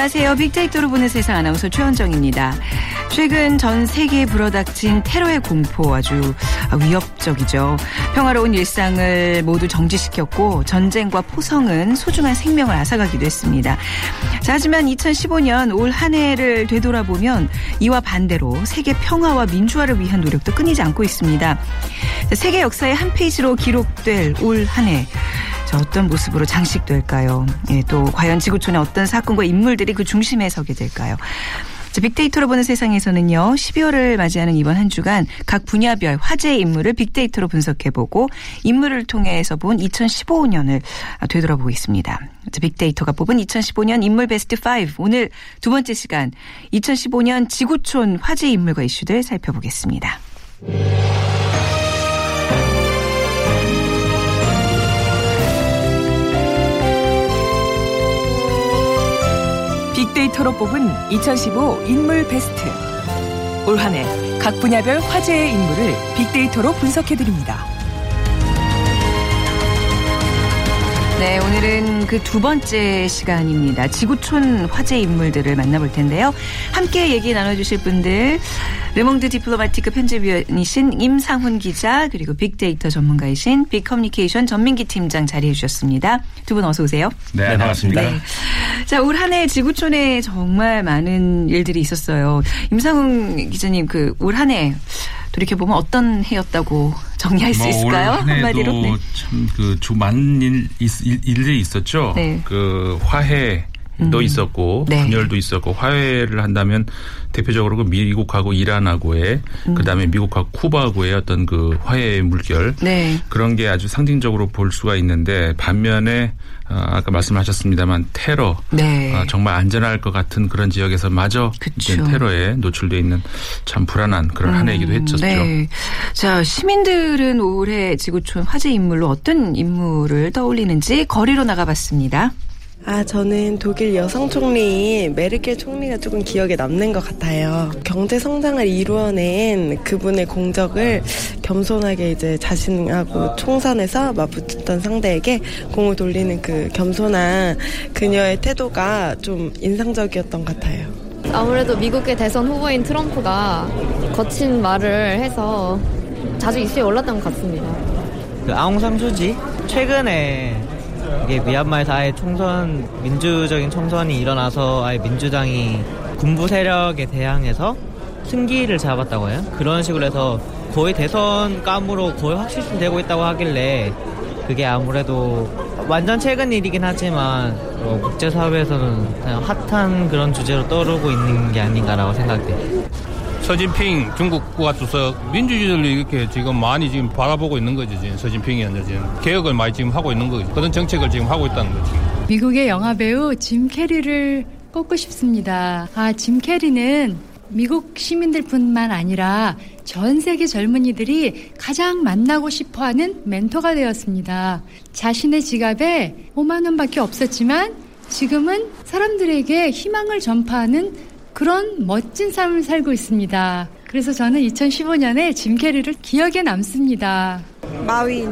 안녕하세요. 빅데이터로 보는 세상 아나운서 최현정입니다. 최근 전 세계에 불어닥친 테러의 공포 아주 위협적이죠. 평화로운 일상을 모두 정지시켰고 전쟁과 포성은 소중한 생명을 앗아가기도 했습니다. 자, 하지만 2015년 올 한 해를 되돌아보면 이와 반대로 세계 평화와 민주화를 위한 노력도 끊이지 않고 있습니다. 세계 역사의 한 페이지로 기록될 올 한 해. 자, 어떤 모습으로 장식될까요? 예, 또 과연 지구촌의 어떤 사건과 인물들이 그 중심에 서게 될까요? 자, 빅데이터로 보는 세상에서는요, 12월을 맞이하는 이번 한 주간 각 분야별 화제의 인물을 빅데이터로 분석해보고 인물을 통해서 본 2015년을 되돌아보고 있습니다. 자, 빅데이터가 뽑은 2015년 인물 베스트 5. 오늘 두 번째 시간 2015년 지구촌 화제 인물과 이슈들 살펴보겠습니다. 빅데이터로 뽑은 2015 인물 베스트. 올 한 해 각 분야별 화제의 인물을 빅데이터로 분석해드립니다. 네, 오늘은 그 두 번째 시간입니다. 지구촌 화제 인물들을 만나볼 텐데요. 함께 얘기 나눠주실 분들, 르몽드 디플로마티크 편집위원이신 임상훈 기자, 그리고 빅데이터 전문가이신 빅커뮤니케이션 전민기 팀장 자리해 주셨습니다. 두 분 어서 오세요. 네, 네 반갑습니다. 네. 자, 올 한 해 지구촌에 정말 많은 일들이 있었어요. 임상훈 기자님, 그 올 한해 돌이켜보면 어떤 해였다고 정리할 수뭐 있을까요? 한마디로. 네. 참그 많은 일, 일들이 있었죠. 네. 그 화해 도 음. 있었고 네. 분열도 있었고 화해를 한다면 대표적으로 그 미국하고 이란하고의 음. 그다음에 미국하고 쿠바하고의 어떤 그 화해의 물결 네. 그런 게 아주 상징적으로 볼 수가 있는데 반면에 어, 아까 말씀하셨습니다만 테러 네. 어, 정말 안전할 것 같은 그런 지역에서 마저 테러에 노출돼 있는 참 불안한 그런 음. 한 해이기도 했었죠. 네. 자 시민들은 올해 지구촌 화제 인물로 어떤 인물을 떠올리는지 거리로 나가봤습니다. 아, 저는 독일 여성 총리인 메르켈 총리가 조금 기억에 남는 것 같아요. 경제 성장을 이루어낸 그분의 공적을 겸손하게 이제 자신하고 총선에서 맞붙었던 상대에게 공을 돌리는 그 겸손한 그녀의 태도가 좀 인상적이었던 것 같아요. 아무래도 미국의 대선 후보인 트럼프가 거친 말을 해서 자주 이슈에 올랐던 것 같습니다. 그 아웅산 수지 최근에 이게 미얀마에서 아예 총선 민주적인 총선이 일어나서 아예 민주당이 군부 세력에 대항해서 승기를 잡았다고 해요. 그런 식으로 해서 거의 대선 감으로 거의 확실시 되고 있다고 하길래 그게 아무래도 완전 최근 일이긴 하지만 뭐 국제사회에서는 그냥 핫한 그런 주제로 떠오르고 있는 게 아닌가라고 생각돼요. 서진핑 중국과 주석 민주주의를 이렇게 지금 많이 지금 바라보고 있는 거죠. 지금 서진핑이 현재 지금 개혁을 많이 지금 하고 있는 거죠. 그런 정책을 지금 하고 있다는 거죠. 미국의 영화 배우 짐 캐리를 꼽고 싶습니다. 아, 짐 캐리는 미국 시민들뿐만 아니라 전 세계 젊은이들이 가장 만나고 싶어 하는 멘토가 되었습니다. 자신의 지갑에 5만 원밖에 없었지만 지금은 사람들에게 희망을 전파하는 그런 멋진 삶을 살고 있습니다. 그래서 저는 2015년에 짐 캐리를 기억에 남습니다. 마윈,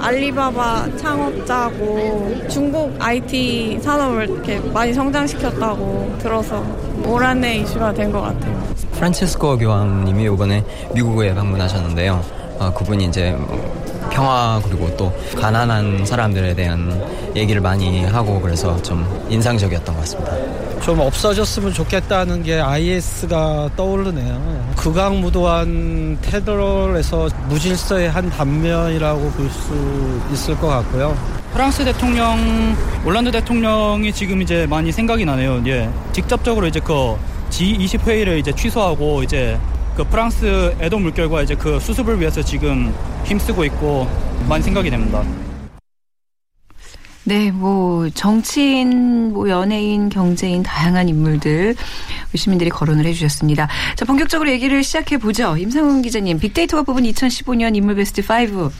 알리바바 창업자고 중국 IT 산업을 이렇게 많이 성장시켰다고 들어서 올 한 해 이슈가 된 것 같아요. 프란체스코 교황님이 이번에 미국에 방문하셨는데요. 어, 그분이 이제 뭐 평화 그리고 또 가난한 사람들에 대한 얘기를 많이 하고 그래서 좀 인상적이었던 것 같습니다. 좀 없어졌으면 좋겠다는 게 IS가 떠오르네요. 극악무도한 테러에서 무질서의 한 단면이라고 볼 수 있을 것 같고요. 프랑스 대통령, 올란드 대통령이 지금 이제 많이 생각이 나네요. 예. 직접적으로 이제 그 G20 회의를 이제 취소하고 이제 그 프랑스 애도 물결과 이제 그 수습을 위해서 지금 힘쓰고 있고 많이 생각이 됩니다. 네, 뭐 정치인, 뭐 연예인, 경제인 다양한 인물들 시민들이 거론을 해주셨습니다. 자, 본격적으로 얘기를 시작해 보죠. 임상훈 기자님, 빅데이터가 뽑은 2015년 인물 베스트 5.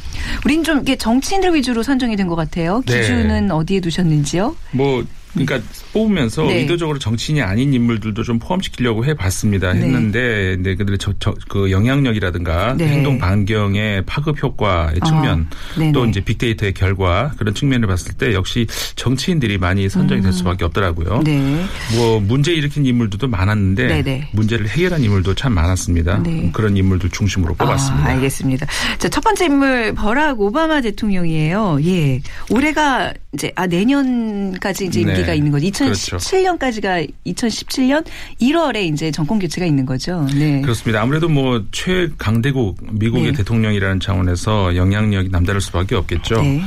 우린 좀 이게 정치인들 위주로 선정이 된 것 같아요. 네. 기준은 네. 어디에 두셨는지요? 뭐 그러니까 뽑으면서 네. 의도적으로 정치인이 아닌 인물들도 좀 포함시키려고 해봤습니다. 네. 했는데 네. 그들의 저, 저, 그 영향력이라든가 네. 행동 반경의 파급 효과의 아, 측면 아, 또 이제 빅데이터의 결과 그런 측면을 봤을 때 역시 정치인들이 많이 선정이 될 음. 수밖에 없더라고요. 네. 뭐 문제 일으킨 인물들도 많았는데. 문제를 해결한 인물도 참 많았습니다. 네. 그런 인물들 중심으로 뽑았습니다. 아, 알겠습니다. 자, 첫 번째 인물 버락 오바마 대통령이에요. 예. 올해가 이제 아 내년까지 이제 네. 임기가 있는 거죠. 2017년까지가 그렇죠. 2017년 1월에 이제 정권 교체가 있는 거죠. 네. 그렇습니다. 아무래도 뭐 최강대국 미국의 네. 대통령이라는 차원에서 영향력이 남다를 수밖에 없겠죠. 네.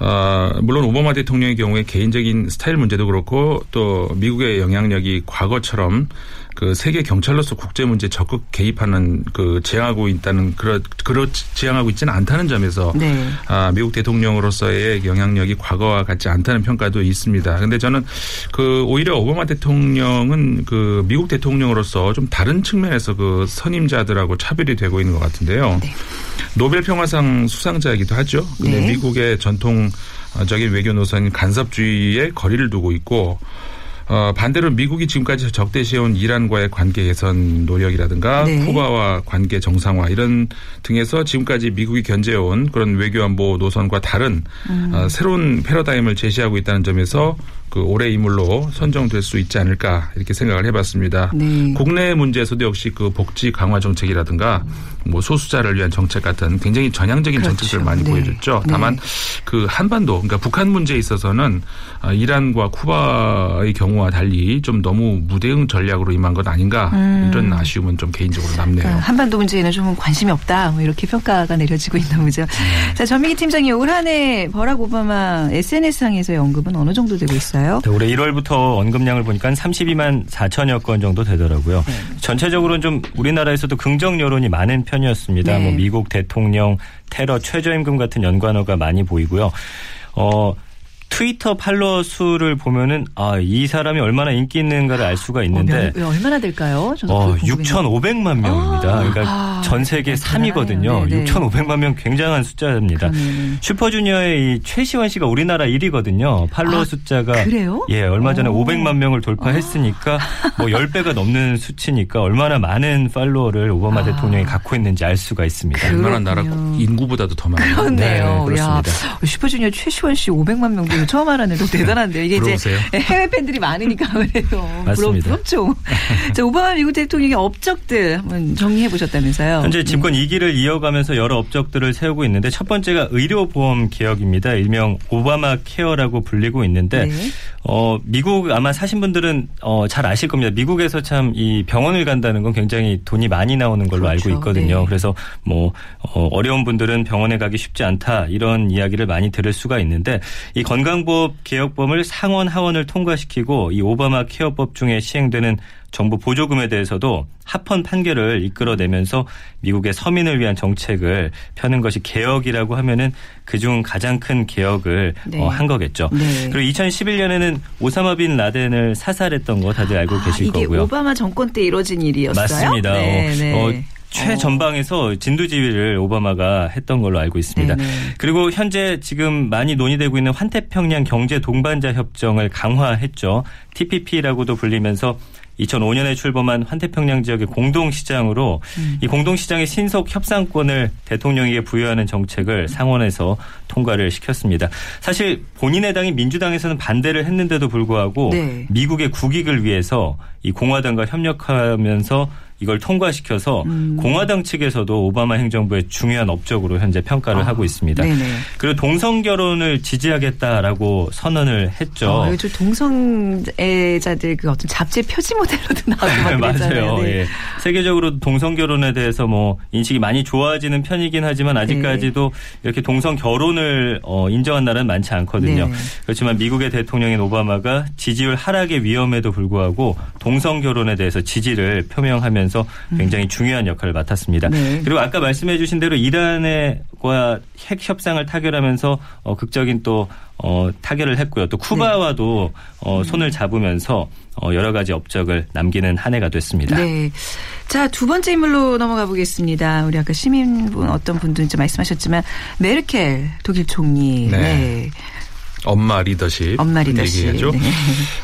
어, 물론 오바마 대통령의 경우에 개인적인 스타일 문제도 그렇고 또 미국의 영향력이 과거처럼 그 세계 경찰로서 국제 문제 적극 개입하는 그 제항하고 있다는 그런 그렇 제항하고 있지는 않다는 점에서 네. 아, 미국 대통령으로서의 영향력이 과거와 같지 않다는 평가도 있습니다. 근데 저는 그 오히려 오바마 대통령은 그 미국 대통령으로서 좀 다른 측면에서 그 선임자들하고 차별이 되고 있는 것 같은데요. 네. 노벨 평화상 수상자이기도 하죠. 근데 네. 미국의 전통적인 외교 노선인 간섭주의에 거리를 두고 있고 어, 반대로 미국이 지금까지 적대시해온 이란과의 관계 개선 노력이라든가 네. 쿠바와 관계 정상화 이런 등에서 지금까지 미국이 견제해온 그런 외교안보 노선과 다른 음. 어, 새로운 패러다임을 제시하고 있다는 점에서 그 올해 인물로 선정될 수 있지 않을까 이렇게 생각을 해봤습니다. 네. 국내 문제에서도 역시 그 복지 강화 정책이라든가 뭐 소수자를 위한 정책 같은 굉장히 전향적인 그렇죠. 정책들을 많이 네. 보여줬죠. 네. 다만 그 한반도 그러니까 북한 문제에 있어서는 아, 이란과 쿠바의 경우와 달리 좀 너무 무대응 전략으로 임한 것 아닌가 음. 이런 아쉬움은 좀 개인적으로 남네요. 그러니까 한반도 문제에는 좀 관심이 없다 뭐 이렇게 평가가 내려지고 있는 거죠. 네. 자 전민기 팀장이 올 한해 버락 오바마 SNS상에서의 언급은 어느 정도 되고 있어요? 건가요? 네, 올해 1월부터 언급량을 보니까 32만 4천여 건 정도 되더라고요. 네. 전체적으로는 좀 우리나라에서도 긍정 여론이 많은 편이었습니다. 네. 뭐 미국 대통령, 테러, 최저임금 같은 연관어가 많이 보이고요. 어, 트위터 팔로워 수를 보면은 아, 이 사람이 얼마나 인기 있는가를 알 수가 있는데 어, 얼마나 될까요? 어, 6,500만 명입니다. 아, 그러니까 아, 전 세계 3위거든요. 네네. 6,500만 명 굉장한 숫자입니다. 그러면. 슈퍼주니어의 이 최시원 씨가 우리나라 1위거든요. 팔로워 아, 숫자가 그래요? 예, 얼마 전에 오. 500만 명을 돌파했으니까 뭐 10배가 넘는 수치니까 얼마나 많은 팔로워를 오바마 아. 대통령이 갖고 있는지 알 수가 있습니다. 얼마나 나라 인구보다도 더 많아요. 그렇네요. 네, 그렇습니다. 야, 슈퍼주니어 최시원 씨 500만 명 도팬 처음 알았는데 대단한데요. 이게 부러우세요? 이제 해외 팬들이 많으니까 그래도 맞습니다. 부럽죠. 자, 오바마 미국 대통령의 업적들 한번 정리해 보셨다면서요. 현재 네. 집권 2기를 이어가면서 여러 업적들을 세우고 있는데 첫 번째가 의료보험 개혁입니다. 일명 오바마 케어라고 불리고 있는데 네. 어, 미국 아마 사신 분들은 어, 잘 아실 겁니다. 미국에서 참 이 병원을 간다는 건 굉장히 돈이 많이 나오는 걸로 그렇죠. 알고 있거든요. 네. 그래서 뭐 어, 어려운 분들은 병원에 가기 쉽지 않다 이런 이야기를 많이 들을 수가 있는데 이 건 강보험 개혁법을 상원 하원을 통과시키고 이 오바마 케어법 중에 시행되는 정부 보조금에 대해서도 합헌 판결을 이끌어내면서 미국의 서민을 위한 정책을 펴는 것이 개혁이라고 하면은 그중 가장 큰 개혁을 네. 어, 한 거겠죠. 네. 그리고 2011년에는 오사마 빈 라덴을 사살했던 거 다들 알고 아, 계실 이게 거고요. 오바마 정권 때 이루어진 일이었어요. 맞습니다. 네, 어, 네. 어, 최전방에서 진두지휘를 오바마가 했던 걸로 알고 있습니다. 네네. 그리고 현재 지금 많이 논의되고 있는 환태평양 경제 동반자 협정을 강화했죠. TPP라고도 불리면서 2005년에 출범한 환태평양 지역의 공동시장으로 음. 이 공동시장의 신속 협상권을 대통령에게 부여하는 정책을 상원에서 통과를 시켰습니다. 사실 본인의 당인 민주당에서는 반대를 했는데도 불구하고 네. 미국의 국익을 위해서 이 공화당과 협력하면서 이걸 통과시켜서 음. 공화당 측에서도 오바마 행정부의 중요한 업적으로 현재 평가를 아, 하고 있습니다. 네네. 그리고 동성 결혼을 지지하겠다라고 선언을 했죠. 아, 요즘 동성애자들 그 어떤 잡지 표지 모델로도 나오고 맞아요. 네. 예. 세계적으로 동성 결혼에 대해서 뭐 인식이 많이 좋아지는 편이긴 하지만 아직까지도 네. 이렇게 동성 결혼을 어, 인정한 나라는 많지 않거든요. 네. 그렇지만 미국의 대통령인 오바마가 지지율 하락의 위험에도 불구하고 동성 결혼에 대해서 지지를 표명하면 하면서 굉장히 중요한 역할을 맡았습니다. 네. 그리고 아까 말씀해 주신 대로 이란과 핵 협상을 타결하면서 어, 극적인 또 어, 타결을 했고요. 또 쿠바와도 네. 어, 손을 잡으면서 어, 여러 가지 업적을 남기는 한 해가 됐습니다. 네. 자, 두 번째 인물로 넘어가 보겠습니다. 우리 아까 시민분 어떤 분도 이제 말씀하셨지만 메르켈 독일 총리. 네. 네. 엄마 리더십. 엄마 리더십. 얘기하죠. 네.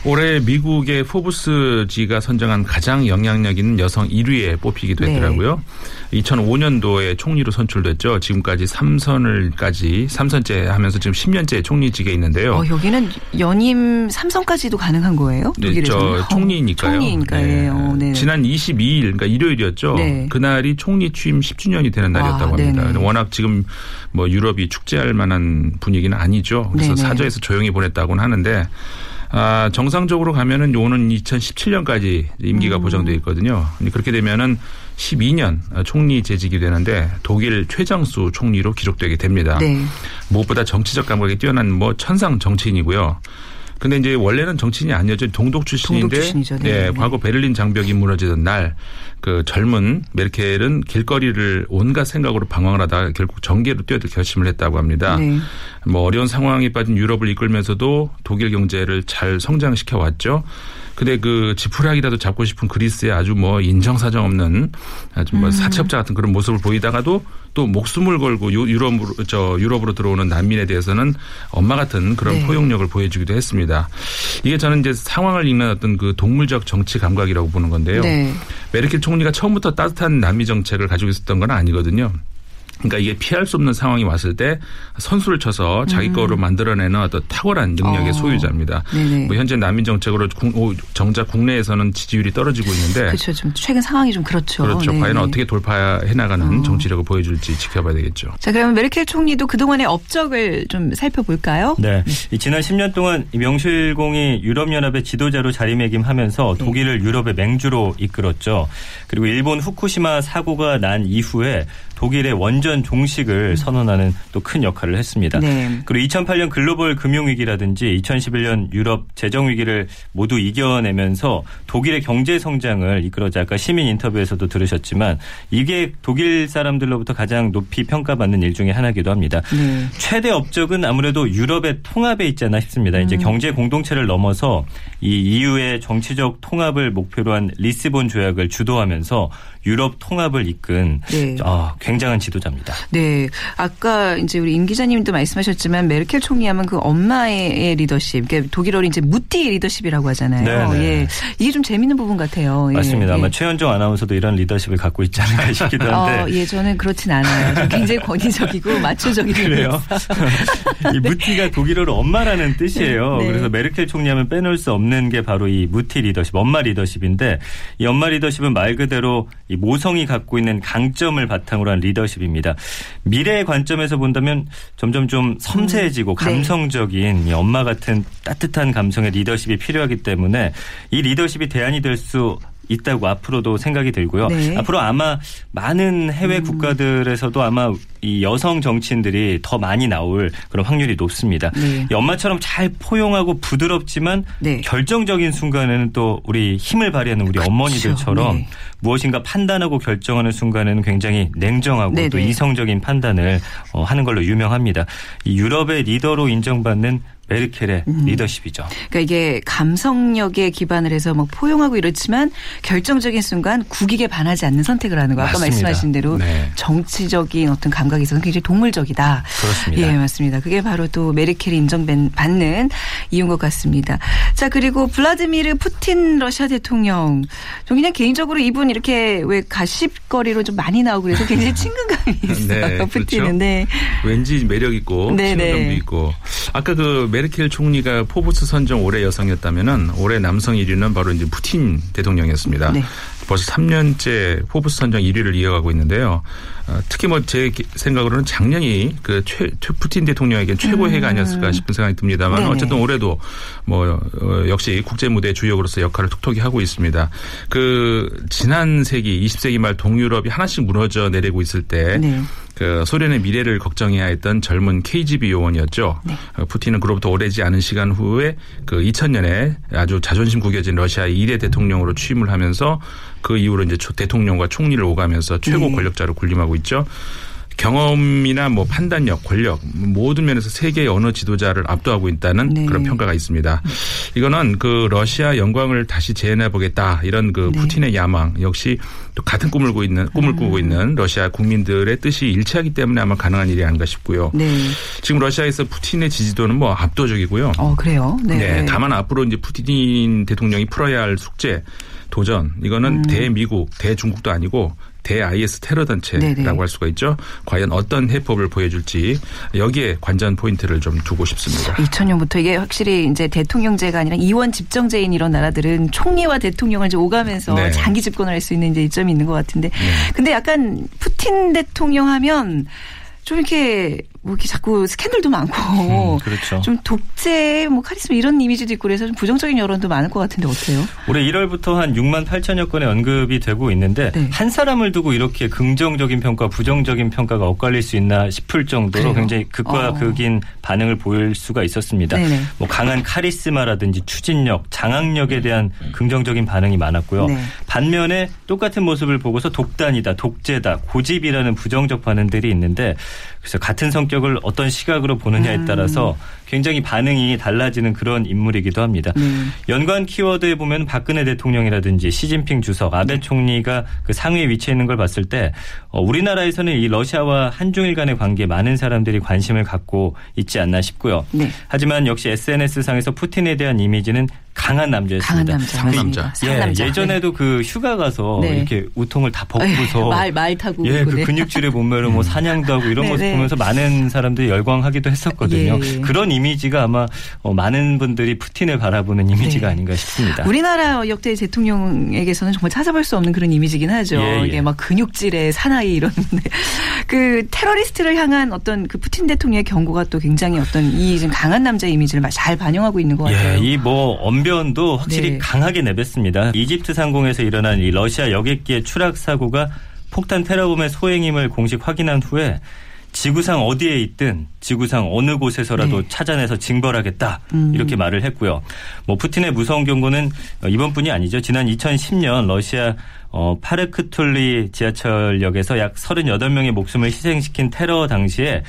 올해 미국의 포브스지가 선정한 가장 영향력 있는 여성 1위에 뽑히기도 네. 했더라고요. 네. 2005년도에 총리로 선출됐죠. 지금까지 3선을까지 3선째 하면서 지금 10년째 총리직에 있는데요. 어, 여기는 연임 3선까지도 가능한 거예요? 네, 저 총리니까요. 총리니까요. 네. 지난 22일, 그러니까 일요일이었죠. 네. 그날이 총리 취임 10주년이 되는 날이었다고 아, 합니다. 워낙 지금 뭐 유럽이 축제할 만한 분위기는 아니죠. 그래서. 사저에 서 조용히 보냈다고는 하는데 아, 정상적으로 가면은 요는 2017년까지 임기가 음. 보장돼 있거든요. 그렇게 되면은 12년 총리 재직이 되는데 독일 최장수 총리로 기록되게 됩니다. 네. 무엇보다 정치적 감각이 뛰어난 뭐 천상 정치인이고요. 근데 이제 원래는 정치인이 아니었죠. 동독 출신인데 동독 네. 네. 과거 베를린 장벽이 무너지던 날 그 젊은 메르켈은 길거리를 온갖 생각으로 방황을 하다가 결국 정계로 뛰어들 결심을 했다고 합니다. 네. 뭐 어려운 상황에 빠진 유럽을 이끌면서도 독일 경제를 잘 성장시켜 왔죠. 근데 그 지푸라기라도 잡고 싶은 그리스의 아주 뭐 인정사정 없는 아주 뭐 음. 사채업자 같은 그런 모습을 보이다가도 또 목숨을 걸고 유럽으로 저 유럽으로 들어오는 난민에 대해서는 엄마 같은 그런 네. 포용력을 보여주기도 했습니다. 이게 저는 이제 상황을 읽는 어떤 그 동물적 정치 감각이라고 보는 건데요. 네. 메르켈 총리가 처음부터 따뜻한 남미 정책을 가지고 있었던 건 아니거든요. 그러니까 이게 피할 수 없는 상황이 왔을 때 선수를 쳐서 자기 음. 거로 만들어내는 어떤 탁월한 능력의 어. 소유자입니다. 네네. 뭐 현재 난민 정책으로 정작 국내에서는 지지율이 떨어지고 있는데 그렇죠. 좀 최근 상황이 좀 그렇죠. 그렇죠. 네네. 과연 어떻게 돌파해 나가는 어. 정치력을 보여줄지 지켜봐야 되겠죠. 자, 그러면 메르켈 총리도 그동안의 업적을 좀 살펴볼까요? 네. 네. 지난 10년 동안 명실공히 유럽연합의 지도자로 자리매김하면서 네. 독일을 유럽의 맹주로 이끌었죠. 그리고 일본 후쿠시마 사고가 난 이후에 독일의 원전 종식을 선언하는 또 큰 역할을 했습니다. 네. 그리고 2008년 글로벌 금융위기라든지 2011년 유럽 재정위기를 모두 이겨내면서 독일의 경제 성장을 이끌어자 아까 시민 인터뷰에서도 들으셨지만 이게 독일 사람들로부터 가장 높이 평가받는 일 중에 하나이기도 합니다. 네. 최대 업적은 아무래도 유럽의 통합에 있지 않나 싶습니다. 음. 이제 경제 공동체를 넘어서 이 EU의 정치적 통합을 목표로 한 리스본 조약을 주도하면서 유럽 통합을 이끈 네. 어, 굉장한 지도자입니다. 네. 아까 이제 우리 임 기자님도 말씀하셨지만 메르켈 총리 하면 그 엄마의 리더십, 그러니까 독일어로 이제 무티 리더십이라고 하잖아요. 네네. 네. 예. 이게 좀 재밌는 부분 같아요. 예. 맞습니다. 예. 아마 최현정 아나운서도 이런 리더십을 갖고 있지 않을까 싶기도 한데. 어, 예, 저는 그렇진 않아요. 굉장히 권위적이고 마초적이고. 그래요? 이 무티가 독일어로 엄마라는 뜻이에요. 네. 그래서 메르켈 총리 하면 빼놓을 수 없는 게 바로 이 무티 리더십, 엄마 리더십인데 이 엄마 리더십은 말 그대로 이 모성이 갖고 있는 강점을 바탕으로 한 리더십입니다. 미래의 관점에서 본다면 점점 좀 섬세해지고 음. 네. 감성적인 이 엄마 같은 따뜻한 감성의 리더십이 필요하기 때문에 이 리더십이 대안이 될수 있다고 앞으로도 생각이 들고요. 네. 앞으로 아마 많은 해외 음. 국가들에서도 아마 이 여성 정치인들이 더 많이 나올 그런 확률이 높습니다. 네. 엄마처럼 잘 포용하고 부드럽지만 네. 결정적인 순간에는 또 우리 힘을 발휘하는 우리 그렇죠. 어머니들처럼 네. 무엇인가 판단하고 결정하는 순간에는 굉장히 냉정하고 또. 이성적인 판단을 어, 하는 걸로 유명합니다. 이 유럽의 리더로 인정받는 메르켈의 음. 리더십이죠. 그러니까 이게 감성력에 기반을 해서 막 포용하고 이렇지만 결정적인 순간 국익에 반하지 않는 선택을 하는 거. 아까 맞습니다. 말씀하신 대로 네. 정치적인 어떤 감각이 있어서 굉장히 동물적이다. 그렇습니다. 예, 맞습니다. 그게 바로 또 메르켈이 인정받는 이유인 것 같습니다. 자, 그리고 블라드미르 푸틴 러시아 대통령. 좀 그냥 개인적으로 이분 이렇게 왜 가십거리로 좀 많이 나오고 그래서 굉장히 친근감이 있어요. 네. 푸틴은. 그렇죠? 네. 왠지 매력 있고 네, 친근감도 네. 있고. 아까 그 메르켈 총리가 포브스 선정 올해 여성이었다면은 올해 남성 1위는 바로 이제 푸틴 대통령이었습니다. 네. 벌써 3년째 포브스 선정 1위를 이어가고 있는데요. 어, 특히 뭐 제 생각으로는 작년이 그 최, 푸틴 대통령에게 최고의 해가 아니었을까 싶은 생각이 듭니다만 네네. 어쨌든 올해도 뭐 어, 역시 국제 무대 주역으로서 역할을 톡톡히 하고 있습니다. 그 지난 세기 20세기 말 동유럽이 하나씩 무너져 내리고 있을 때 네. 그 소련의 미래를 걱정해야 했던 젊은 KGB 요원이었죠. 네. 어, 푸틴은 그로부터 오래지 않은 시간 후에 그 2000년에 아주 자존심 구겨진 러시아의 2대 대통령으로 취임을 하면서 그 이후로 이제 대통령과 총리를 오가면서 최고 네. 권력자로 군림하고 있죠. 경험이나 뭐 판단력, 권력 모든 면에서 세계 언어 지도자를 압도하고 있다는 네. 그런 평가가 있습니다. 이거는 그 러시아 영광을 다시 재현해 보겠다 이런 그 네. 푸틴의 야망 역시 또 같은 꿈을 꾸고 있는 꿈을 꾸고 음. 있는 러시아 국민들의 뜻이 일치하기 때문에 아마 가능한 일이 아닌가 싶고요. 네. 지금 러시아에서 푸틴의 지지도는 뭐 압도적이고요. 어 그래요. 네. 네. 다만 앞으로 이제 푸틴 대통령이 풀어야 할 숙제 도전 이거는 음. 대미국 대중국도 아니고 대-IS 테러 단체라고 할 수가 있죠. 과연 어떤 해법을 보여줄지 여기에 관전 포인트를 좀 두고 싶습니다. 2000년부터 이게 확실히 이제 대통령제가 아니라 이원 집정제인 이런 나라들은 총리와 대통령을 이제 오가면서 네. 장기 집권을 할 수 있는 이제 이점이 있는 것 같은데. 네. 근데 약간 푸틴 대통령 하면 좀 이렇게 뭐 이렇게 자꾸 스캔들도 많고 음, 그렇죠. 좀 독재 뭐 카리스마 이런 이미지도 있고 그래서 좀 부정적인 여론도 많을 것 같은데 어때요? 올해 1월부터 한 6만 8천여 건의 언급이 되고 있는데 네. 한 사람을 두고 이렇게 긍정적인 평가, 부정적인 평가가 엇갈릴 수 있나 싶을 정도로 그래요? 굉장히 극과 어. 극인 반응을 보일 수가 있었습니다. 네네. 뭐 강한 카리스마라든지 추진력, 장악력에 대한 긍정적인 반응이 많았고요. 네. 반면에 똑같은 모습을 보고서 독단이다, 독재다, 고집이라는 부정적 반응들이 있는데 그래서 같은 성격을 어떤 시각으로 보느냐에 음. 따라서 굉장히 반응이 달라지는 그런 인물이기도 합니다. 네. 연관 키워드에 보면 박근혜 대통령이라든지 시진핑 주석, 아베 네. 총리가 그 상위에 위치해 있는 걸 봤을 때 어, 우리나라에서는 이 러시아와 한중일 간의 관계에 많은 사람들이 관심을 갖고 있지 않나 싶고요. 네. 하지만 역시 SNS 상에서 푸틴에 대한 이미지는 강한 남자였습니다. 강한 남자. 그, 예, 예전에도 그 휴가 가서 네. 이렇게 우통을 다 벗고서 말, 말 타고 예, 그 근육질의 몸매로 뭐 사냥도 하고 이런 네, 모습 네. 보면서 많은 사람들이 열광하기도 했었거든요. 예. 예. 그런 이미지가 아마 어, 많은 분들이 푸틴을 바라보는 이미지가 네. 아닌가 싶습니다. 우리나라 역대 대통령에게서는 정말 찾아볼 수 없는 그런 이미지긴 하죠. 예, 예. 이게 막 근육질의 사나이 이런 그 테러리스트를 향한 어떤 그 푸틴 대통령의 경고가 또 굉장히 어떤 이 강한 남자 이미지를 잘 반영하고 있는 것 예, 같아요. 이뭐 언변도 확실히 네. 강하게 내뱉습니다. 이집트 상공에서 일어난 이 러시아 여객기의 추락 사고가 폭탄 테러범의 소행임을 공식 확인한 후에 지구상 어디에 있든 지구상 어느 곳에서라도 네. 찾아내서 징벌하겠다 음. 이렇게 말을 했고요. 뭐 푸틴의 무서운 경고는 이번뿐이 아니죠. 지난 2010년 러시아 어, 파르크툴리 지하철역에서 약 38명의 목숨을 희생시킨 테러 당시에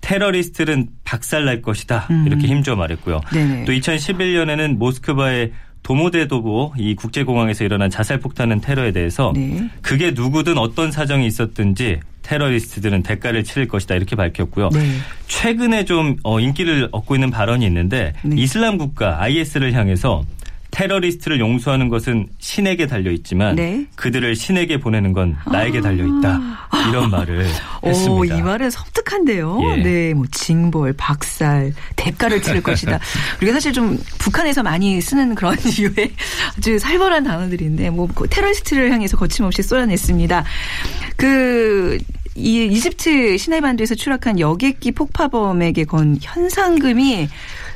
테러리스트는 박살날 것이다 음. 이렇게 힘줘 말했고요. 네네. 또 2011년에는 모스크바의 도모데도보 이 국제공항에서 일어난 자살 폭탄은 테러에 대해서 네. 그게 누구든 어떤 사정이 있었든지 테러리스트들은 대가를 치를 것이다 이렇게 밝혔고요. 네. 최근에 좀 어, 인기를 얻고 있는 발언이 있는데 네. 이슬람 국가 IS를 향해서 테러리스트를 용서하는 것은 신에게 달려 있지만 네. 그들을 신에게 보내는 건 나에게 달려 있다. 아. 이런 말을 했습니다. 오, 이 말은 섬뜩한데요. 예. 네, 뭐 징벌, 박살, 대가를 치를 것이다. 우리가 사실 좀 북한에서 많이 쓰는 그런 이유의 아주 살벌한 단어들인데 뭐그 테러리스트를 향해서 거침없이 쏟아냈습니다. 그 이 이집트 시내반도에서 추락한 여객기 폭파범에게 건 현상금이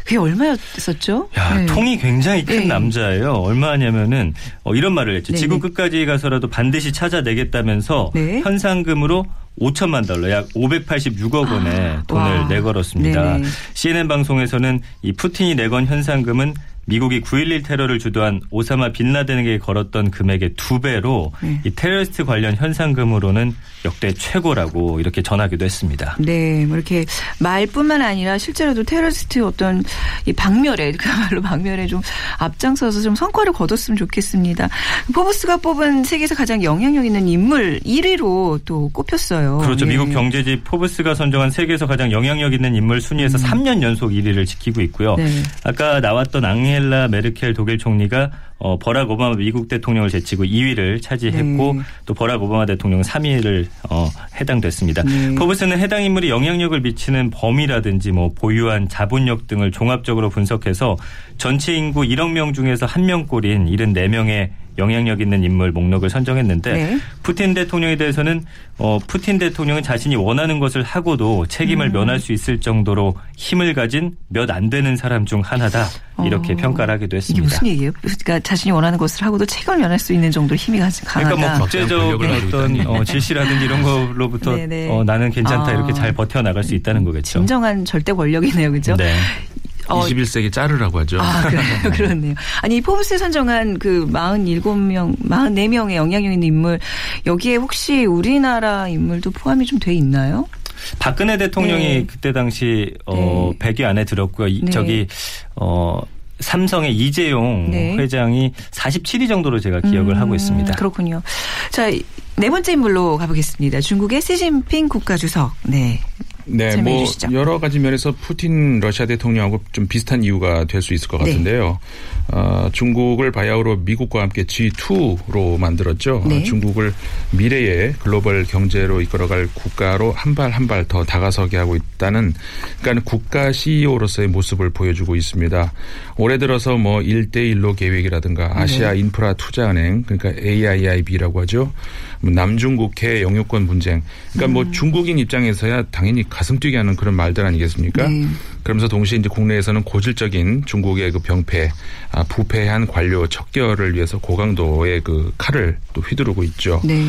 그게 얼마였었죠? 야, 네. 통이 굉장히 큰 네. 남자예요. 얼마냐면은 어, 이런 말을 했죠. 네. 지구 끝까지 가서라도 반드시 찾아내겠다면서 네. 현상금으로 5천만 달러, 약 586억 원의 아, 돈을 와. 내걸었습니다. 네네. CNN 방송에서는 이 푸틴이 내건 현상금은 미국이 9.11 테러를 주도한 오사마 빈라덴에게 걸었던 금액의 두 배로 네. 이 테러리스트 관련 현상금으로는 역대 최고라고 이렇게 전하기도 했습니다. 네, 뭐 이렇게 말뿐만 아니라 실제로도 테러리스트 어떤 이 박멸에 그야말로 박멸에 좀 앞장서서 좀 성과를 거뒀으면 좋겠습니다. 포브스가 뽑은 세계에서 가장 영향력 있는 인물 1위로 또 꼽혔어요. 그렇죠. 예. 미국 경제지 포브스가 선정한 세계에서 가장 영향력 있는 인물 순위에서 음. 3년 연속 1위를 지키고 있고요. 네. 아까 나왔던 앙헬 앙헬라 메르켈 독일 총리가 어, 버락 오바마 미국 대통령을 제치고 2위를 차지했고 네. 또 버락 오바마 대통령은 3위를 어, 해당됐습니다. 네. 포브스는 해당 인물이 영향력을 미치는 범위라든지 뭐 보유한 자본력 등을 종합적으로 분석해서 전체 인구 1억 명 중에서 한 명꼴인 74명의 영향력 있는 인물 목록을 선정했는데 네. 푸틴 대통령에 대해서는 어, 푸틴 대통령은 자신이 원하는 것을 하고도 책임을 음. 면할 수 있을 정도로 힘을 가진 몇 안 되는 사람 중 하나다 이렇게 어. 평가를 하기도 했습니다. 이게 무슨 얘기예요? 그러니까 자신이 원하는 것을 하고도 책임을 면할 수 있는 정도로 힘이 가진 강하다. 그러니까 뭐 국제적인 어떤 어, 질시라든지 이런 거로부터 어, 나는 괜찮다 아. 이렇게 잘 버텨 나갈 수 있다는 거겠죠. 진정한 절대 권력이네요, 그죠? 네. 어, 21세기 짜르라고 하죠. 아, 그렇네요. 아니, 포브스에 선정한 그 47명, 44명의 영향력 있는 인물, 여기에 혹시 우리나라 인물도 포함이 좀 돼 있나요? 박근혜 대통령이 네. 그때 당시 어 네. 100위 안에 들었고요. 네. 저기 어 삼성의 이재용 네. 회장이 47위 정도로 제가 기억을 음, 하고 있습니다. 그렇군요. 자, 네 번째 인물로 가보겠습니다. 중국의 시진핑 국가주석. 네. 네, 뭐 주시죠. 여러 가지 면에서 푸틴 러시아 대통령하고 좀 비슷한 이유가 될 수 있을 것 네. 같은데요. 네. 어, 중국을 바야흐로 미국과 함께 G2로 만들었죠. 네. 어, 중국을 미래의 글로벌 경제로 이끌어갈 국가로 한 발 한 발 더 다가서게 하고 있다는 그러니까 국가 CEO로서의 모습을 보여주고 있습니다. 올해 들어서 뭐 1대1로 계획이라든가 아시아 네. 인프라 투자 은행 그러니까 AIIB라고 하죠. 뭐 남중국해 영유권 분쟁. 그러니까 뭐 음. 뭐 중국인 입장에서야 당연히 가슴 뛰게 하는 그런 말들 아니겠습니까? 네. 그러면서 동시에 이제 국내에서는 고질적인 중국의 그 병폐, 아, 부패한 관료 척결을 위해서 고강도의 그 칼을 또 휘두르고 있죠. 네.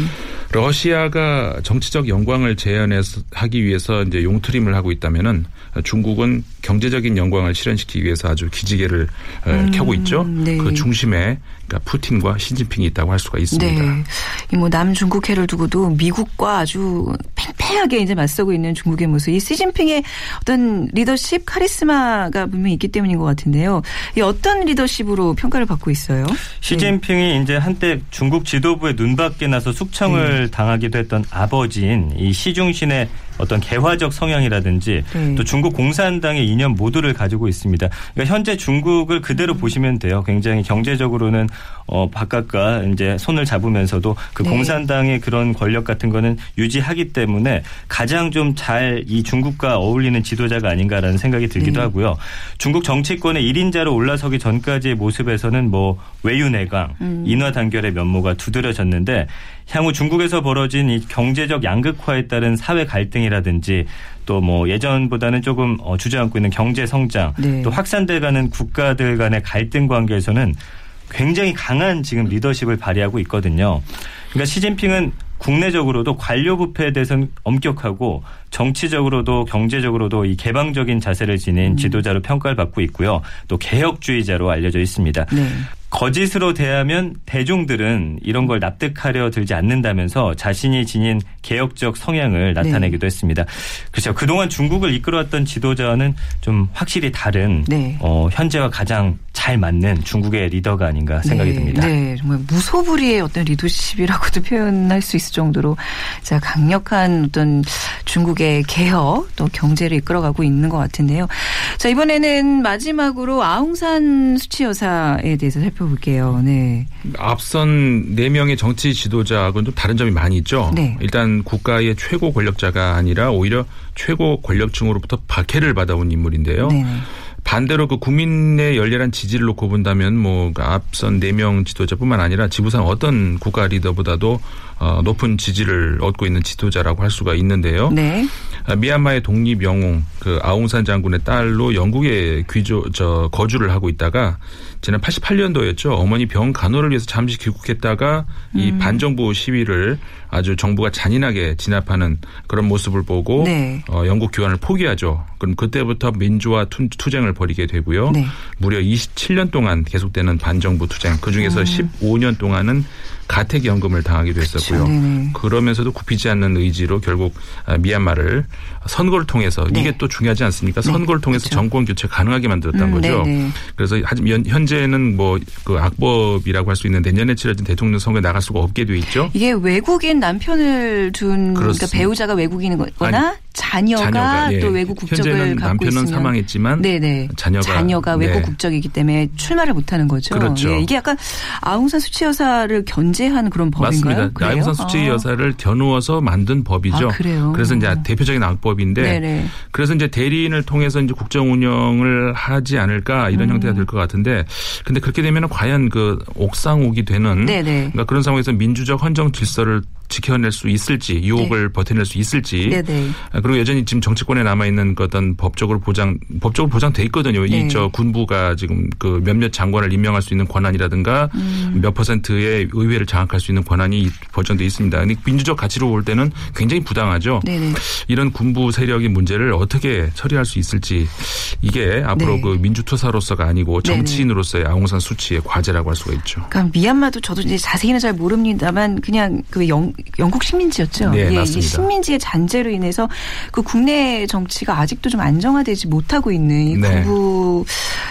러시아가 정치적 영광을 재현하기 위해서 이제 용트림을 하고 있다면은 중국은 경제적인 영광을 실현시키기 위해서 아주 기지개를 어, 음, 켜고 있죠. 네. 그 중심에 그러니까 푸틴과 시진핑이 있다고 할 수가 있습니다. 네. 뭐 남중국해를 두고도 미국과 아주 팽팽하게 이제 맞서고 있는 중국의 모습. 이 시진핑의 어떤 리더십 카리스마가 분명히 있기 때문인 것 같은데요. 이 어떤 리더십으로 평가를 받고 있어요? 시진핑이 네. 이제 한때 중국 지도부의 눈밖에 나서 숙청을 네. 당하기도 했던 아버지인 이 시중신의 어떤 개화적 성향이라든지 네. 또 중국 공산당의 이념 모두를 가지고 있습니다. 그러니까 현재 중국을 그대로 음. 보시면 돼요. 굉장히 경제적으로는 어 바깥과 이제 손을 잡으면서도 그 네. 공산당의 그런 권력 같은 거는 유지하기 때문에 가장 좀 잘 이 중국과 어울리는 지도자가 아닌가라는 생각이 들기도 네. 하고요. 중국 정치권의 1인자로 올라서기 전까지의 모습에서는 뭐 외유내강, 음. 인화 단결의 면모가 두드려졌는데 향후 중국에서 벌어진 이 경제적 양극화에 따른 사회 갈등 이라든지 또 뭐 예전보다는 조금 어, 주저앉고 있는 경제 성장 네. 또 확산돼가는 국가들 간의 갈등 관계에서는 굉장히 강한 지금 리더십을 발휘하고 있거든요. 그러니까 시진핑은 국내적으로도 관료 부패에 대해서는 엄격하고 정치적으로도 경제적으로도 이 개방적인 자세를 지닌 음. 지도자로 평가를 받고 있고요. 또 개혁주의자로 알려져 있습니다. 네. 거짓으로 대하면 대중들은 이런 걸 납득하려 들지 않는다면서 자신이 지닌 개혁적 성향을 나타내기도 네. 했습니다. 그렇죠. 그동안 중국을 이끌어왔던 지도자는 좀 확실히 다른 네. 어, 현재와 가장 잘 맞는 중국의 리더가 아닌가 생각이 네. 듭니다. 네, 정말 무소불위의 어떤 리더십이라고도 표현할 수 있을 정도로 자 강력한 어떤 중국의 개혁 또 경제를 이끌어가고 있는 것 같은데요. 자 이번에는 마지막으로 아웅산 수치 여사에 대해서 살펴볼게요. 네. 앞선 네 명의 정치 지도자하고는 좀 다른 점이 많이 있죠. 네. 일단 국가의 최고 권력자가 아니라 오히려 최고 권력층으로부터 박해를 받아온 인물인데요. 네. 반대로 그 국민의 열렬한 지지를 놓고 본다면 뭐그 앞선 네 명 지도자뿐만 아니라 지구상 어떤 국가 리더보다도 어, 높은 지지를 얻고 있는 지도자라고 할 수가 있는데요. 네. 아, 미얀마의 독립 영웅 그 아웅산 장군의 딸로 영국에 귀조 저 거주를 하고 있다가 지난 88년도였죠. 어머니 병 간호를 위해서 잠시 귀국했다가 음. 이 반정부 시위를 아주 정부가 잔인하게 진압하는 그런 모습을 보고 네. 어, 영국 귀환을 포기하죠. 그럼 그때부터 민주화 투쟁을 벌이게 되고요. 네. 무려 27년 동안 계속되는 반정부 투쟁 그중에서 음. 15년 동안은 가택연금을 당하기도 했었고요. 그렇죠. 그러면서도 굽히지 않는 의지로 결국 아, 미얀마를 선거를 통해서 네. 이게 또 중요하지 않습니까? 네. 선거를 통해서. 정권 교체 가능하게 만들었던 음, 거죠. 네네. 그래서 현재 는 뭐 그 악법이라고 할 수 있는 내년에 치러진 대통령 선거에 나갈 수가 없게 돼 있죠. 이게 외국인 남편을 둔 그러니까 배우자가 외국인이거나 아니, 자녀가, 자녀가 예. 또 외국 국적을 갖고 남편은 있으면 사망했지만 네네. 자녀가 자녀가 외국 네. 국적이기 때문에 출마를 못하는 거죠. 그렇죠. 예. 이게 약간 아웅산 수치 여사를 견제한 그런 법인가요? 맞습니다. 아웅산 수치 아. 여사를 겨누어서 만든 법이죠. 아, 그래요. 그래서 이제 대표적인 악법인데 네네. 그래서 이제 대리인을 통해서 이제 국정 운영을 하지 않을까 이런 음. 형태가 될 것 같은데 근데 그렇게 되면 과연 그 옥상옥이 되는 네네. 그러니까 그런 상황에서 민주적 헌정 질서를 지켜낼 수 있을지 유혹을 네. 버텨낼 수 있을지 네네. 아, 그리고 여전히 지금 정치권에 남아 있는 그 어떤 법적으로 보장 법적으로 보장돼 있거든요. 네. 이저 군부가 지금 그 몇몇 장관을 임명할 수 있는 권한이라든가 음. 몇 퍼센트의 의회를 장악할 수 있는 권한이 보장돼 있습니다. 근데 민주적 가치로 볼 때는 굉장히 부당하죠. 네네. 이런 군부 세력의 문제를 어떻게 처리할 수 있을지 이게 앞으로 네. 그 민주투사로서가 아니고 정치인으로서의 아웅산 수치의 과제라고 할 수가 있죠. 그러니까 미얀마도 저도 이제 자세히는 잘 모릅니다만 그냥 그 영, 영국 식민지였죠. 네, 예, 맞습니다. 식민지의 잔재로 인해서 그 국내 정치가 아직도 좀 안정화되지 못하고 있는 이 네. 군부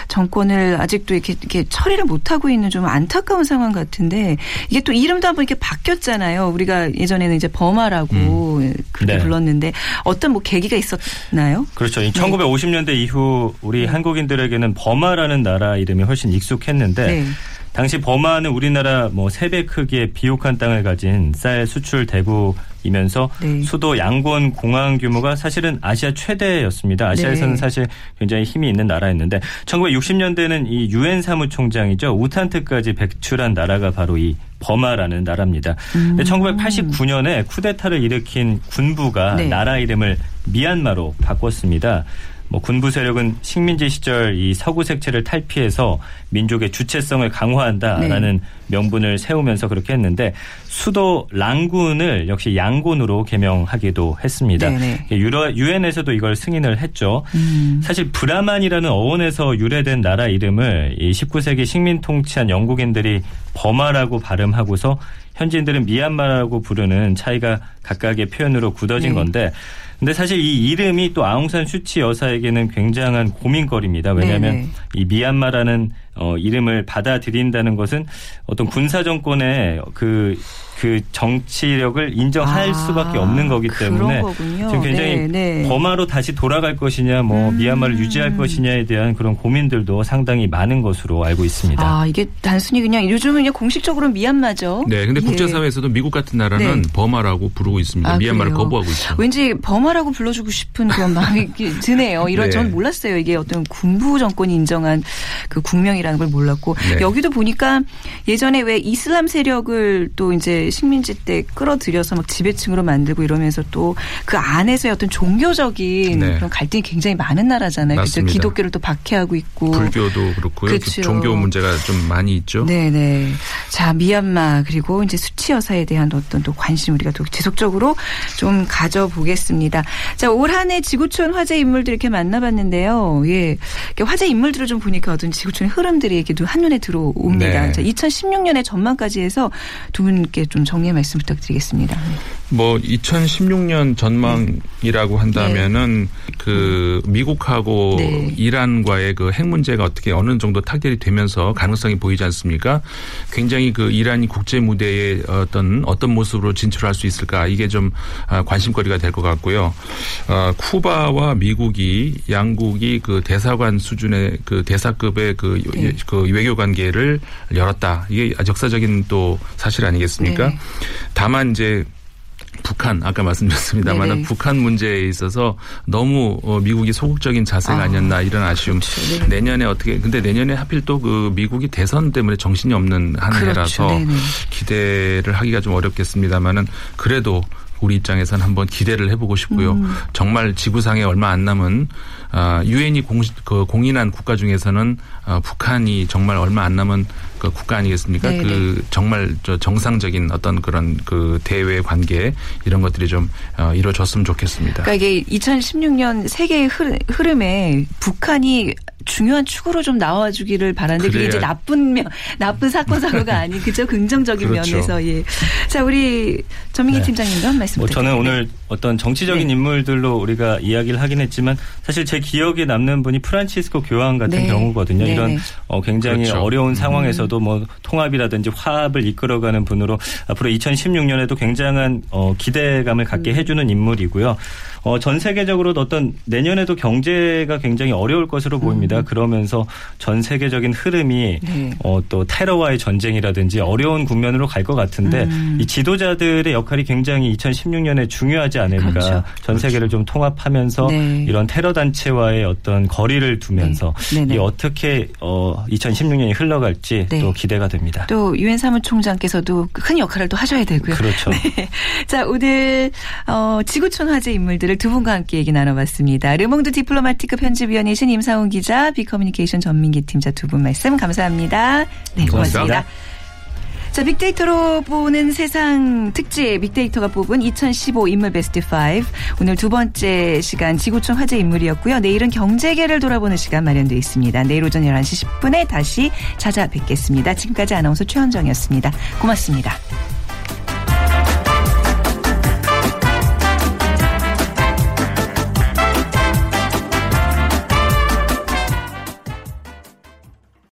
정권을 아직도 이렇게, 이렇게 처리를 못하고 있는 좀 안타까운 상황 같은데 이게 또 이름도 한번 이렇게 바뀌었잖아요. 우리가 예전에는 이제 버마라고 음. 그렇게 네. 불렀는데 어떤 뭐 계기가 있었나요? 그렇죠. 1950년대 이후 우리 한국인들에게는 버마라는 나라 이름이 훨씬 익숙했는데 네. 당시 버마는 우리나라 뭐 세 배 크기의 비옥한 땅을 가진 쌀 수출 대국이면서 네. 수도 양곤 공항 규모가 사실은 아시아 최대였습니다. 아시아에서는 네. 사실 굉장히 힘이 있는 나라였는데 1960년대는 이 유엔 사무총장이죠 우탄트까지 배출한 나라가 바로 이 버마라는 나라입니다. 음. 1989년에 쿠데타를 일으킨 군부가 네. 나라 이름을 미얀마로 바꿨습니다. 뭐 군부 세력은 식민지 시절 이 서구 색채를 탈피해서 민족의 주체성을 강화한다라는 네. 명분을 세우면서 그렇게 했는데 수도 랑군을 역시 양곤으로 개명하기도 했습니다. 네, 네. 유엔에서도 이걸 승인을 했죠. 음. 사실 브라만이라는 어원에서 유래된 나라 이름을 이 19세기 식민 통치한 영국인들이 버마라고 발음하고서 현지인들은 미얀마라고 부르는 차이가 각각의 표현으로 굳어진 네. 건데 근데 사실 이 이름이 또 아웅산 슈치 여사에게는 굉장한 고민거리입니다. 왜냐하면 네네. 이 미얀마라는 어, 이름을 받아들인다는 것은 어떤 군사 정권의 그 그 정치력을 인정할 아, 수밖에 없는 거기 때문에 지금 굉장히 네, 네. 버마로 다시 돌아갈 것이냐 뭐 음. 미얀마를 유지할 것이냐에 대한 그런 고민들도 상당히 많은 것으로 알고 있습니다. 아 이게 단순히 그냥 요즘은 그냥 공식적으로 미얀마죠. 네, 근데 예. 국제사회에서도 미국 같은 나라는 네. 버마라고 부르고 있습니다. 아, 미얀마를 그래요? 거부하고 있죠. 왠지 버마라고 불러주고 싶은 그런 마음이 드네요. 이런 네. 전 몰랐어요. 이게 어떤 군부 정권이 인정한 그 국명이 라는 걸 몰랐고 네. 여기도 보니까 예전에 왜 이슬람 세력을 또 이제 식민지 때 끌어들여서 막 지배층으로 만들고 이러면서 또 그 안에서의 어떤 종교적인 네. 그런 갈등이 굉장히 많은 나라잖아요. 그죠 기독교를 또 박해하고 있고 불교도 그렇고요. 그렇죠. 종교 문제가 좀 많이 있죠. 네 네. 자 미얀마 그리고 이제 수치 여사에 대한 어떤 또 관심 우리가 또 지속적으로 좀 가져보겠습니다. 자 올 한해 지구촌 화제 인물들 이렇게 만나봤는데요. 예, 화제 인물들을 좀 보니까 어떤 지구촌의 흐름 들이 이렇게 한눈에 들어옵니다. 네. 자 2016년의 전망까지 해서 두 분께 좀 정리의 말씀 부탁드리겠습니다. 뭐 2016년 전망이라고 한다면은 네. 그 미국하고 네. 이란과의 그 핵 문제가 어떻게 어느 정도 타결이 되면서 가능성이 보이지 않습니까? 굉장히 그 이란이 국제 무대에 어떤 어떤 모습으로 진출할 수 있을까 이게 좀 아, 관심거리가 될 것 같고요. 어, 쿠바와 미국이 양국이 그 대사관 수준의 그 대사급의 그, 네. 그 외교 관계를 열었다. 이게 역사적인 또 사실 아니겠습니까? 네. 다만 이제 북한 아까 말씀드렸습니다만 은 북한 문제에 있어서 너무 어, 미국이 소극적인 자세가 아. 아니었나 이런 아쉬움. 그렇죠. 네. 내년에 어떻게 근데 내년에 하필 또 그 미국이 대선 때문에 정신이 없는 한 그렇죠. 해라서 네네. 기대를 하기가 좀 어렵겠습니다만은 그래도 우리 입장에서는 한번 기대를 해보고 싶고요. 음. 정말 지구상에 얼마 안 남은 아, 유엔이 공, 그 공인한 국가 중에서는 어, 북한이 정말 얼마 안 남은 그 국가 아니겠습니까? 네네. 그 네. 정말 저 정상적인 어떤 그런 그 대외 관계 이런 것들이 좀 어, 이루어졌으면 좋겠습니다. 그러니까 이게 2016년 세계의 흐름에 북한이 중요한 축으로 좀 나와주기를 바라는데 그게 이제 나쁜 면, 나쁜 사건 사고가 아닌 그죠 긍정적인 그렇죠. 면에서 예. 자 우리 전민기 네. 팀장님도 한 말씀. 뭐 저는 오늘 어떤 정치적인 네. 인물들로 우리가 이야기를 하긴 했지만 사실 제 기억에 남는 분이 프란치스코 교황 같은 네. 경우거든요. 이런. 어, 굉장히 그렇죠. 어려운 음. 상황에서도 뭐 통합이라든지 화합을 이끌어가는 분으로 앞으로 2016년에도 굉장한 어, 기대감을 갖게 음. 해주는 인물이고요. 어, 전 세계적으로 어떤 내년에도 경제가 굉장히 어려울 것으로 보입니다. 음. 그러면서 전 세계적인 흐름이 네. 어, 또 테러와의 전쟁이라든지 어려운 국면으로 갈 것 같은데 음. 이 지도자들의 역할이 굉장히 2016년에 중요하지 않을까. 그렇죠. 전 세계를 좀 통합하면서 네. 이런 테러 단체와의 어떤 거리를 두면서 네. 이 어떻게 어, 2016년이 흘러갈지 네. 또 기대가 됩니다. 또 유엔 사무총장께서도 큰 역할을 또 하셔야 되고요. 그렇죠. 네. 자 오늘 어, 지구촌 화제 인물들을 두 분과 함께 얘기 나눠봤습니다. 르몽드 디플로마티크 편집위원이신 임상훈 기자, 비커뮤니케이션 전민기 팀장 두 분 말씀 감사합니다. 네, 고맙습니다. 고맙습니다. 자, 빅데이터로 보는 세상 특집 빅데이터가 뽑은 2015 인물 베스트 5. 오늘 두 번째 시간 지구촌 화제 인물이었고요. 내일은 경제계를 돌아보는 시간 마련되어 있습니다. 내일 오전 11시 10분에 다시 찾아뵙겠습니다. 지금까지 아나운서 최현정이었습니다. 고맙습니다.